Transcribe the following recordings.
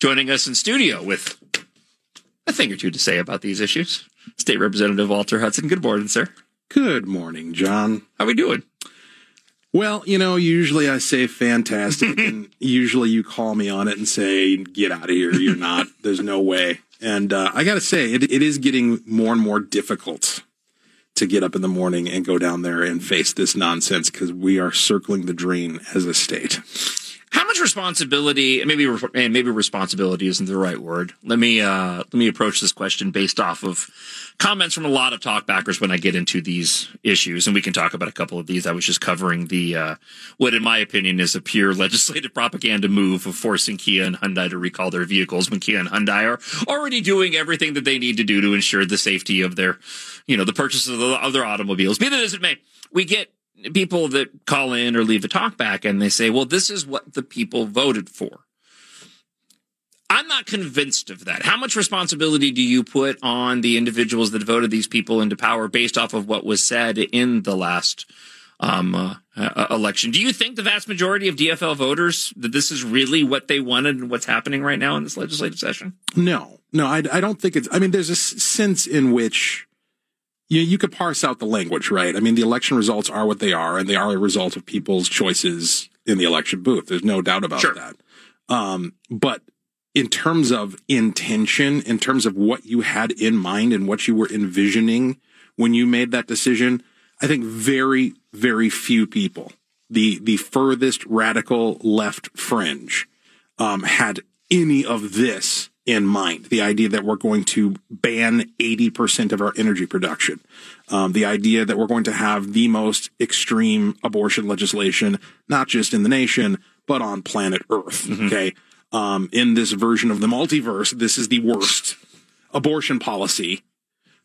joining us in studio with a thing or two to say about these issues. State Representative Walter Hudson. Good morning, sir. Good morning, John. How we doing? Well, you know, usually I say fantastic, and usually you call me on it and say, get out of here. You're not. There's no way. And uh, I got to say, it, it is getting more and more difficult to get up in the morning and go down there and face this nonsense because we are circling the drain as a state. How much responsibility? Maybe maybe responsibility isn't the right word. Let me uh, let me approach this question based off of comments from a lot of talkbackers when I get into these issues, and we can talk about a couple of these. I was just covering the uh, what, in my opinion, is a pure legislative propaganda move of forcing Kia and Hyundai to recall their vehicles when Kia and Hyundai are already doing everything that they need to do to ensure the safety of their, you know, the purchase of, the, of their automobiles. Be that as it may, we get people that call in or leave a talk back and they say, well, this is what the people voted for. I'm not convinced of that. How much responsibility do you put on the individuals that voted these people into power based off of what was said in the last um, uh, uh, election? Do you think the vast majority of DFL voters that this is really what they wanted and what's happening right now in this legislative session? No, no, I, I don't think it's. I mean, there's a sense in which you you could parse out the language, right? I mean, the election results are what they are, and they are a result of people's choices in the election booth. There's no doubt about sure. that. Um, but in terms of intention, in terms of what you had in mind and what you were envisioning when you made that decision, I think very, very few people, the the furthest radical left fringe, um, had any of this in mind. The idea that we're going to ban 80% of our energy production. Um, the idea that we're going to have the most extreme abortion legislation, not just in the nation, but on planet Earth. Mm-hmm. Okay. Um, in this version of the multiverse, this is the worst abortion policy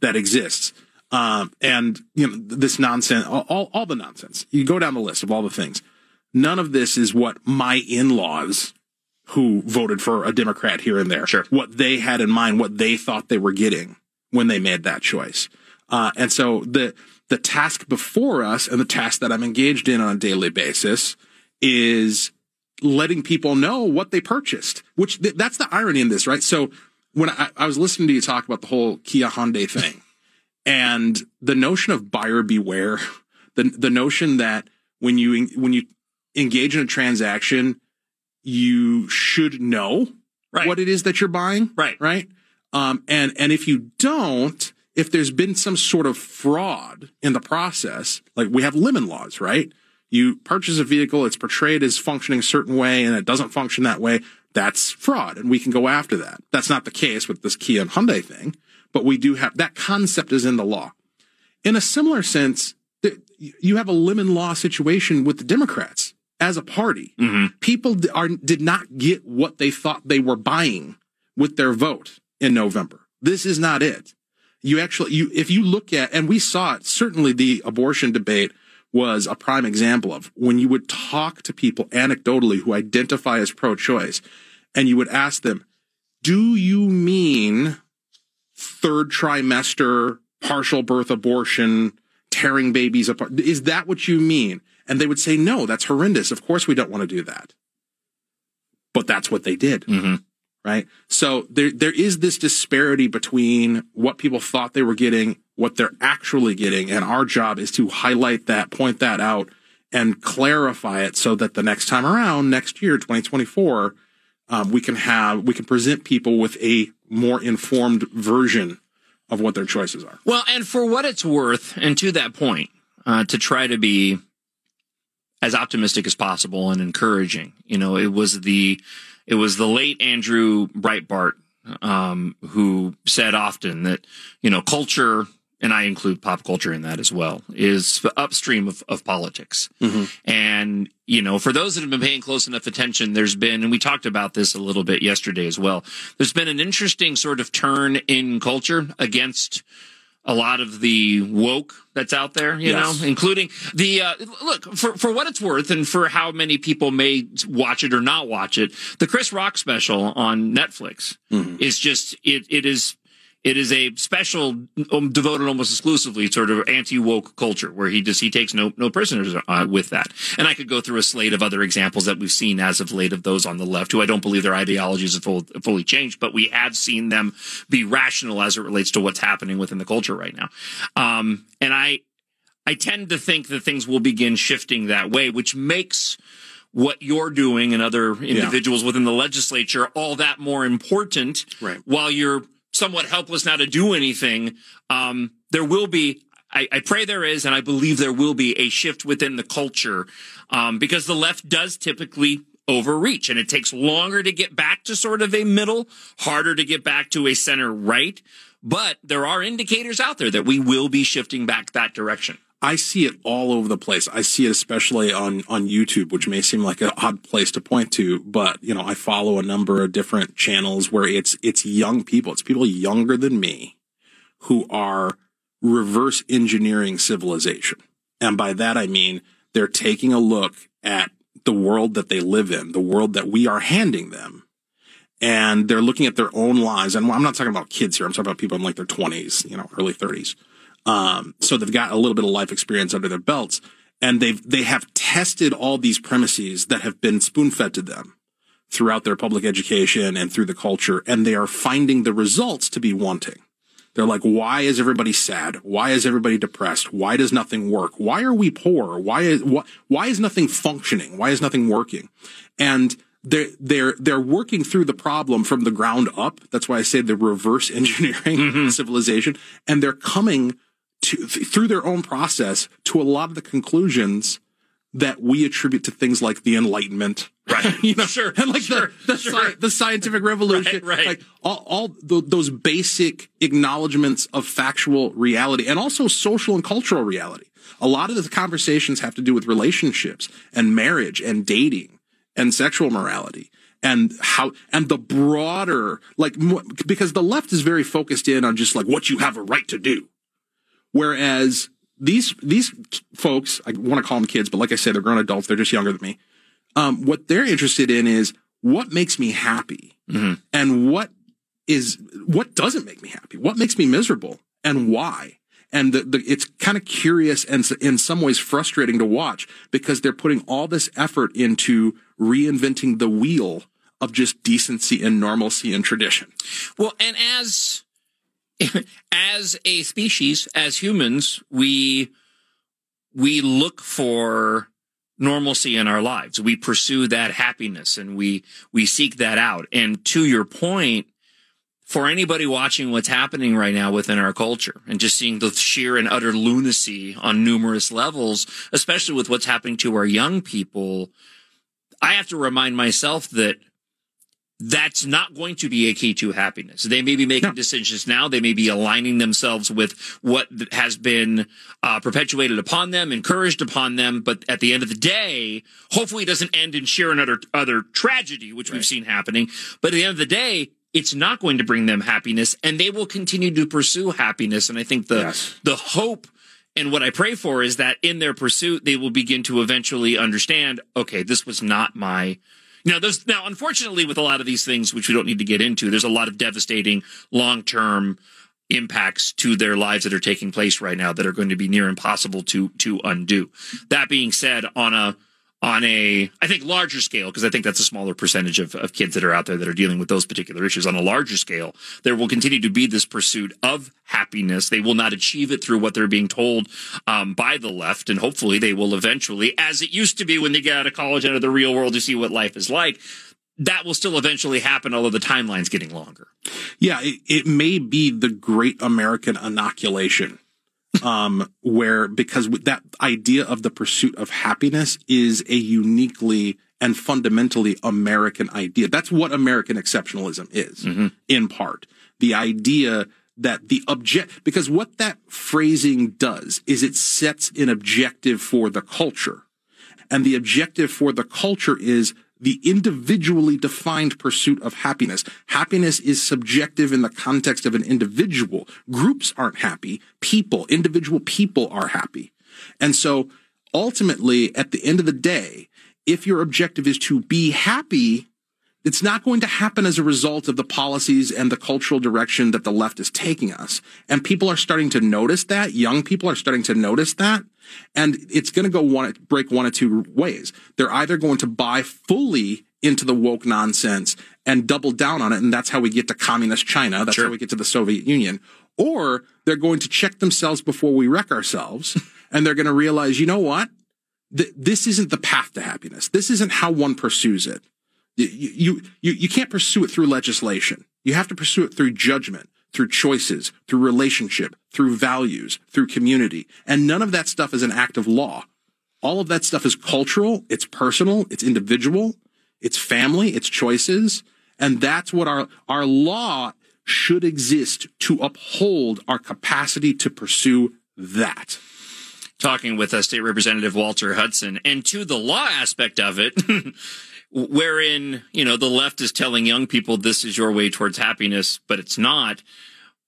that exists. Um, and you know, this nonsense, all, all the nonsense. You go down the list of all the things. None of this is what my in-laws who voted for a Democrat here and there. Sure. What they had in mind, what they thought they were getting when they made that choice. Uh, and so the, the task before us and the task that I'm engaged in on a daily basis is letting people know what they purchased, which th- that's the irony in this, right? So when I, I was listening to you talk about the whole Kia Hyundai thing and the notion of buyer beware, the, the notion that when you, when you engage in a transaction, you should know right. what it is that you're buying. Right. Right. Um, and, and if you don't, if there's been some sort of fraud in the process, like we have lemon laws, right? You purchase a vehicle, it's portrayed as functioning a certain way and it doesn't function that way. That's fraud and we can go after that. That's not the case with this Kia and Hyundai thing, but we do have that concept is in the law. In a similar sense, you have a lemon law situation with the Democrats as a party. Mm-hmm. People are, did not get what they thought they were buying with their vote in November. This is not it. You actually, you, if you look at, and we saw it, certainly the abortion debate was a prime example of when you would talk to people anecdotally who identify as pro-choice and you would ask them, do you mean third trimester, partial birth abortion, tearing babies apart? Is that what you mean? And they would say, no, that's horrendous. Of course we don't want to do that. But that's what they did. Mm-hmm. Right. So there, there is this disparity between what people thought they were getting, what they're actually getting. And our job is to highlight that, point that out and clarify it so that the next time around, next year, 2024, um, we can have, we can present people with a more informed version of what their choices are. Well, and for what it's worth, and to that point, uh, to try to be as optimistic as possible and encouraging. You know, it was the it was the late Andrew Breitbart um, who said often that you know culture, and I include pop culture in that as well, is upstream of, of politics. Mm-hmm. And you know, for those that have been paying close enough attention, there's been, and we talked about this a little bit yesterday as well. There's been an interesting sort of turn in culture against a lot of the woke that's out there, you yes. know, including the uh, look for for what it's worth and for how many people may watch it or not watch it. The Chris Rock special on Netflix mm-hmm. is just it it is it is a special um, devoted almost exclusively sort of anti-woke culture where he just he takes no no prisoners uh, with that and i could go through a slate of other examples that we've seen as of late of those on the left who i don't believe their ideologies have full, fully changed but we have seen them be rational as it relates to what's happening within the culture right now um, and i i tend to think that things will begin shifting that way which makes what you're doing and other individuals yeah. within the legislature all that more important right. while you're somewhat helpless now to do anything. Um, there will be, I, I, pray there is, and I believe there will be a shift within the culture, um, because the left does typically overreach and it takes longer to get back to sort of a middle, harder to get back to a center right. But there are indicators out there that we will be shifting back that direction. I see it all over the place. I see it especially on, on YouTube, which may seem like an odd place to point to, but you know, I follow a number of different channels where it's, it's young people. It's people younger than me who are reverse engineering civilization. And by that, I mean they're taking a look at the world that they live in, the world that we are handing them. And they're looking at their own lives. And I'm not talking about kids here. I'm talking about people in like their twenties, you know, early thirties um, so they've got a little bit of life experience under their belts and they've, they have tested all these premises that have been spoon fed to them throughout their public education and through the culture. And they are finding the results to be wanting. They're like, why is everybody sad? Why is everybody depressed? Why does nothing work? Why are we poor? Why is, why, why is nothing functioning? Why is nothing working? And they're, they're, they're working through the problem from the ground up. That's why I say the reverse engineering mm-hmm. civilization. And they're coming to, through their own process to a lot of the conclusions that we attribute to things like the Enlightenment, right? you know, sure, and like sure, the the, sure. Sci- the, scientific revolution, right, right. like all, all the, those basic acknowledgments of factual reality and also social and cultural reality. A lot of the conversations have to do with relationships and marriage and dating and sexual morality and how and the broader like because the left is very focused in on just like what you have a right to do Whereas these these folks, I want to call them kids, but like I said, they're grown adults. They're just younger than me. Um, what they're interested in is what makes me happy, mm-hmm. and what is what doesn't make me happy. What makes me miserable, and why. And the, the, it's kind of curious and in some ways frustrating to watch because they're putting all this effort into reinventing the wheel of just decency and normalcy and tradition. Well, and as as a species, as humans, we we look for normalcy in our lives. We pursue that happiness and we we seek that out. And to your point, for anybody watching what's happening right now within our culture and just seeing the sheer and utter lunacy on numerous levels, especially with what's happening to our young people, I have to remind myself that that's not going to be a key to happiness. They may be making no. decisions now. They may be aligning themselves with what has been uh, perpetuated upon them, encouraged upon them. But at the end of the day, hopefully it doesn't end in sheer another other tragedy, which right. we've seen happening. But at the end of the day, it's not going to bring them happiness and they will continue to pursue happiness. And I think the, yes. the hope and what I pray for is that in their pursuit, they will begin to eventually understand, okay, this was not my now, there's now, unfortunately, with a lot of these things, which we don't need to get into, there's a lot of devastating long term impacts to their lives that are taking place right now that are going to be near impossible to to undo. That being said, on a on a, I think, larger scale, because I think that's a smaller percentage of, of kids that are out there that are dealing with those particular issues. On a larger scale, there will continue to be this pursuit of happiness. They will not achieve it through what they're being told um, by the left, and hopefully they will eventually, as it used to be when they get out of college, into the real world to see what life is like. That will still eventually happen, although the timeline's getting longer. Yeah, it, it may be the great American inoculation um, where because that idea of the pursuit of happiness is a uniquely and fundamentally American idea. That's what American exceptionalism is mm-hmm. in part. The idea that the object, because what that phrasing does is it sets an objective for the culture. And the objective for the culture is the individually defined pursuit of happiness. Happiness is subjective in the context of an individual. Groups aren't happy. People, individual people are happy. And so ultimately, at the end of the day, if your objective is to be happy, It's not going to happen as a result of the policies and the cultural direction that the left is taking us. And people are starting to notice that. Young people are starting to notice that. And it's going to go one, break one of two ways. They're either going to buy fully into the woke nonsense and double down on it. And that's how we get to communist China. That's Sure. how we get to the Soviet Union. Or they're going to check themselves before we wreck ourselves. and they're going to realize, you know what? Th- this isn't the path to happiness. This isn't how one pursues it. You, you, you, you can't pursue it through legislation. You have to pursue it through judgment, through choices, through relationship, through values, through community. And none of that stuff is an act of law. All of that stuff is cultural. It's personal. It's individual. It's family. It's choices. And that's what our, our law should exist to uphold our capacity to pursue that. talking with uh, State Representative Walter Hudson, and to the law aspect of it, wherein you know the left is telling young people this is your way towards happiness, but it's not.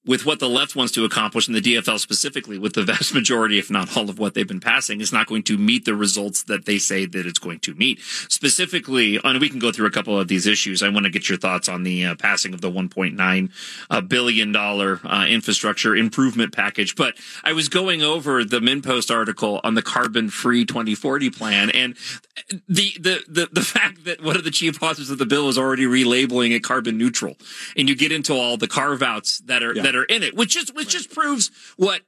With what the left wants to accomplish, and the DFL specifically, with the vast majority, if not all of what they've been passing, is not going to meet the results that they say that it's going to meet. Specifically, and we can go through a couple of these issues. I want to get your thoughts on the uh, passing of the 1.9 uh, billion dollar uh, infrastructure improvement package. But I was going over the MinnPost article on the carbon free 2040 plan, and the, the the the fact that one of the chief authors of the bill is already relabeling it carbon neutral, and you get into all the carve outs that are Yeah. that are in it, which just which just proves what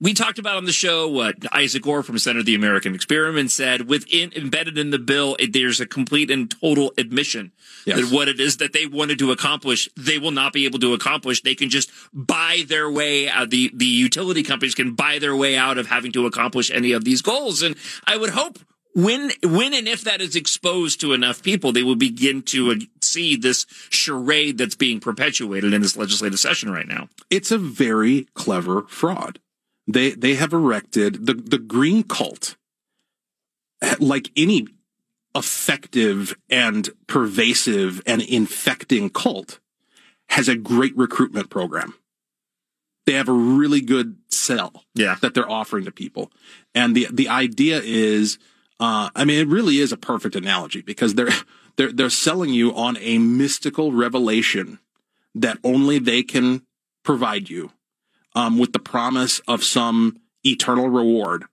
we talked about on the show what Isaac Orr from Center of the American Experiment said. Within embedded in the bill, it, there's a complete and total admission Yes. that what it is that they wanted to accomplish, they will not be able to accomplish. They can just buy their way out. The the utility companies can buy their way out of having to accomplish any of these goals. And I would hope. When, when and if that is exposed to enough people, they will begin to uh, see this charade that's being perpetuated in this legislative session right now. it's a very clever fraud. They they have erected the the green cult, like any effective and pervasive and infecting cult, has a great recruitment program. They have a really good sell Yeah. that they're offering to people, and the the idea is, uh, I mean, it really is a perfect analogy because they're they're they're selling you on a mystical revelation that only they can provide you um, with the promise of some eternal reward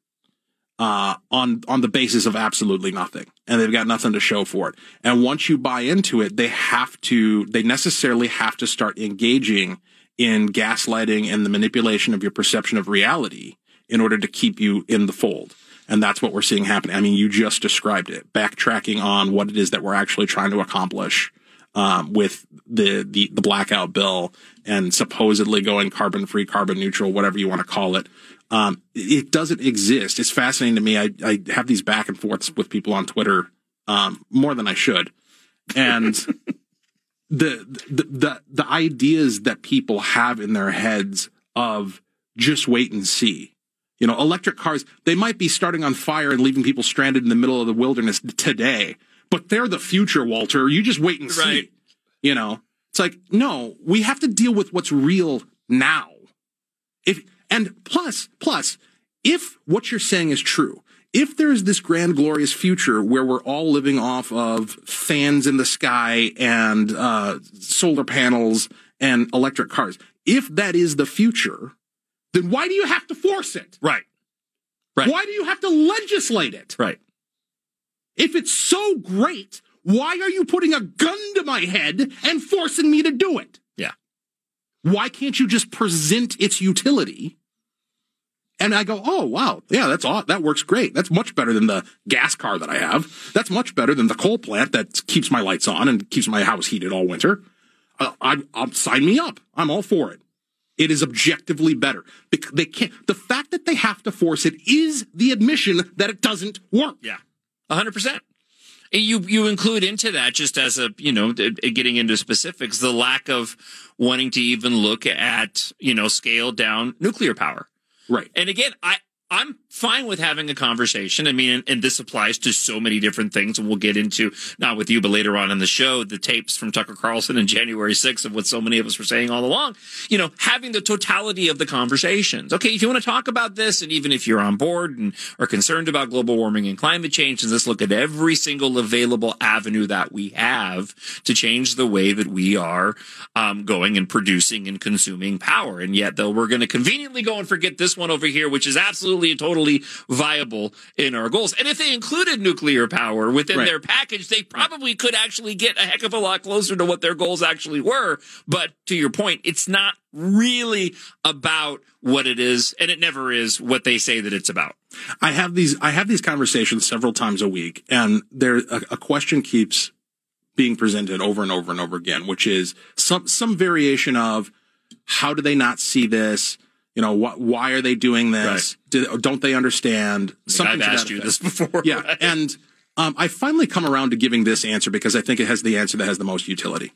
uh, on on the basis of absolutely nothing, and they've got nothing to show for it. And once you buy into it, they have to they necessarily have to start engaging in gaslighting and the manipulation of your perception of reality in order to keep you in the fold. And that's what we're seeing happening. I mean, you just described it, backtracking on what it is that we're actually trying to accomplish um, with the, the the blackout bill and supposedly going carbon free, carbon neutral, whatever you want to call it. Um, it doesn't exist. It's fascinating to me. I, I have these back and forths with people on Twitter um, more than I should, and the, the the the ideas that people have in their heads of just wait and see. You know, electric cars, they might be starting on fire and leaving people stranded in the middle of the wilderness today, but they're the future, Walter. You just wait and see. Right. You know, it's like, no, we have to deal with what's real now. If, and plus, plus, if what you're saying is true, if there is this grand, glorious future where we're all living off of fans in the sky and uh, solar panels and electric cars, if that is the future, then why do you have to force it? Right. Right. Why do you have to legislate it? Right. If it's so great, why are you putting a gun to my head and forcing me to do it? Yeah. Why can't you just present its utility? And I go, oh wow, yeah, that's all. That works great. That's much better than the gas car that I have. That's much better than the coal plant that keeps my lights on and keeps my house heated all winter. Uh, I, I'll sign me up. I'm all for it. It is objectively better. They can't. The fact that they have to force it is the admission that it doesn't work. Yeah, hundred percent. You you include into that just as a you know getting into specifics the lack of wanting to even look at you know scale down nuclear power. Right. And again, I I'm fine with having a conversation. I mean, and, and, this applies to so many different things. And we'll get into, not with you, but later on in the show, the tapes from Tucker Carlson in January 6th of what so many of us were saying all along. You know, having the totality of the conversations. Okay, if you want to talk about this, and even if you're on board and are concerned about global warming and climate change, and let's look at every single available avenue that we have to change the way that we are um, going and producing and consuming power. And yet, though, we're going to conveniently go and forget this one over here, which is absolutely and totally viable in our goals. And if they included nuclear power within right. their package, they probably could actually get a heck of a lot closer to what their goals actually were. But to your point, it's not really about what it is, and it never is what they say that it's about. I have these I have these conversations several times a week, and there a, a question keeps being presented over and over and over again, which is some some variation of how do they not see this? You know, wh- why are they doing this? Right. Do, don't they understand? Something I've asked you this before. Yeah, right? and um, I finally come around to giving this answer because I think it has the answer that has the most utility.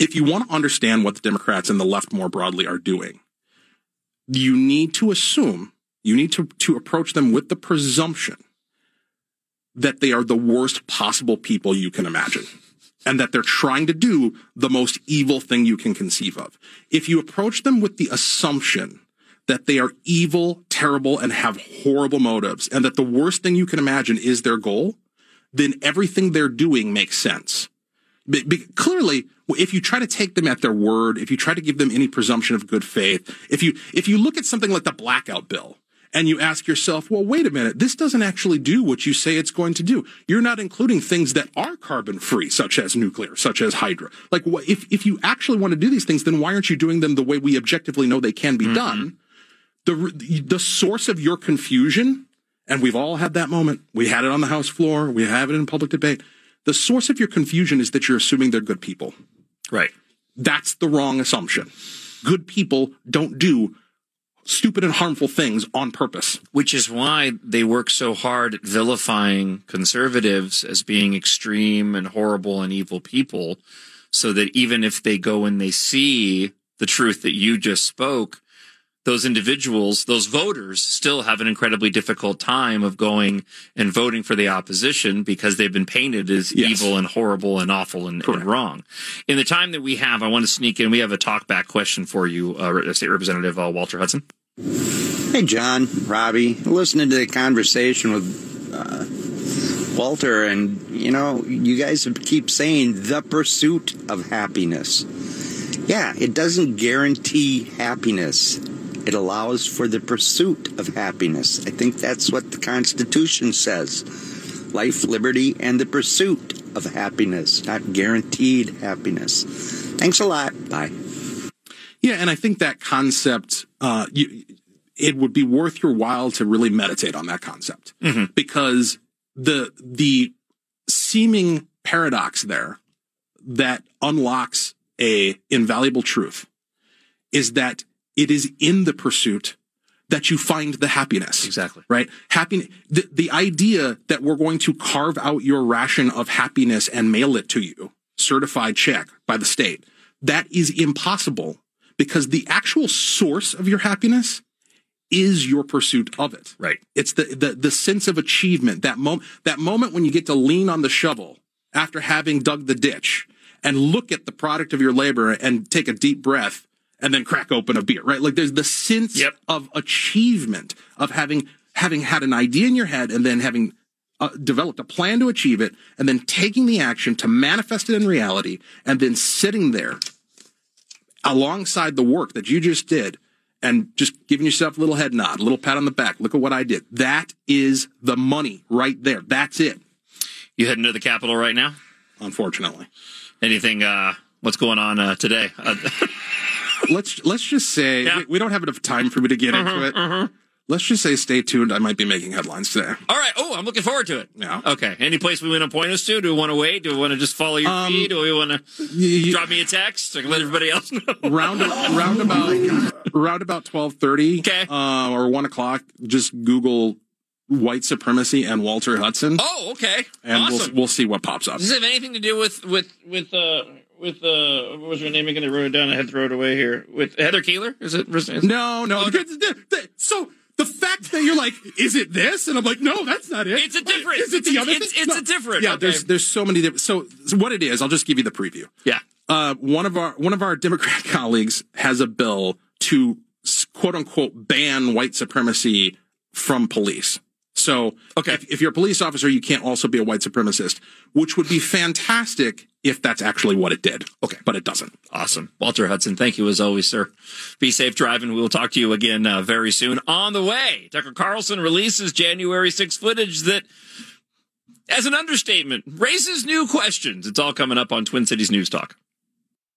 If you want to understand what the Democrats and the left more broadly are doing, you need to assume you need to to approach them with the presumption that they are the worst possible people you can imagine and that they're trying to do the most evil thing you can conceive of. If you approach them with the assumption that they are evil, terrible, and have horrible motives, and that the worst thing you can imagine is their goal, then everything they're doing makes sense. But, but clearly, if you try to take them at their word, if you try to give them any presumption of good faith, if you if you look at something like the blackout bill, and you ask yourself, well, wait a minute, this doesn't actually do what you say it's going to do. You're not including things that are carbon free, such as nuclear, such as hydro. Like, if, if you actually want to do these things, then why aren't you doing them the way we objectively know they can be mm-hmm. done? The, the source of your confusion, and we've all had that moment. We had it on the House floor. We have it in public debate. The source of your confusion is that you're assuming they're good people. Right. That's the wrong assumption. Good people don't do stupid and harmful things on purpose. Which is why they work so hard at vilifying conservatives as being extreme and horrible and evil people, so that even if they go and they see the truth that you just spoke, those individuals, those voters still have an incredibly difficult time of going and voting for the opposition because they've been painted as yes. evil and horrible and awful and, and, wrong. In the time that we have, I want to sneak in. We have a talkback question for you, uh, State Representative uh, Walter Hudson. Hey, John, Robbie, listening to the conversation with uh, Walter, and you know, you guys keep saying the pursuit of happiness. Yeah, it doesn't guarantee happiness it allows for the pursuit of happiness. I think that's what the Constitution says life, liberty, and the pursuit of happiness, not guaranteed happiness. Thanks a lot. Bye. Yeah, and I think that concept, uh, you, it would be worth your while to really meditate on that concept mm-hmm. because the the seeming paradox there that unlocks a invaluable truth is that it is in the pursuit that you find the happiness. Exactly. Right? Happiness. The, the idea that we're going to carve out your ration of happiness and mail it to you, certified check by the state, that is impossible because the actual source of your happiness is your pursuit of it. Right. It's the, the, the sense of achievement, that moment, that moment when you get to lean on the shovel after having dug the ditch and look at the product of your labor and take a deep breath and then crack open a beer, right? Like there's the sense yep. of achievement of having having had an idea in your head and then having uh, developed a plan to achieve it and then taking the action to manifest it in reality and then sitting there alongside the work that you just did and just giving yourself a little head nod, a little pat on the back. Look at what I did. That is the money right there. That's it. You heading to the Capitol right now? Unfortunately. Anything, uh, what's going on uh, today? Let's let's just say yeah. we, we, don't have enough time for me to get into it. Uh-huh. Let's just say stay tuned. I might be making headlines today. All right. Oh, I'm looking forward to it. Yeah. Okay. Any place we want to point us to? Do we want to wait? Do we want to just follow your um, feed? Do we want to drop me a text? Can let everybody else know. round round about round about twelve thirty. Okay. Uh, or one o'clock. Just Google white supremacy and Walter Hudson. Oh, okay. And awesome. we'll we'll see what pops up. Does it have anything to do with with with uh with uh, what was her name again? I wrote it down. I had to throw it away here. With Heather Keeler? Is it? Is no, no. Okay. So the fact that you're like, is it this? And I'm like, no, that's not it. It's a different- Is it the other? it's- thing? it's a different, Yeah, okay. there's there's so many different. So, so what it is, I'll just give you the preview. Yeah. Uh, one of our one of our Democrat colleagues has a bill to quote unquote ban white supremacy from police. So, Okay. if, if you're a police officer, you can't also be a white supremacist, which would be fantastic if that's actually what it did. Okay. but it doesn't. Awesome. Walter Hudson, thank you as always, sir. Be safe driving. We will talk to you again uh, very soon. On the way, Tucker Carlson releases January 6 footage that, as an understatement, raises new questions. It's all coming up on Twin Cities News Talk.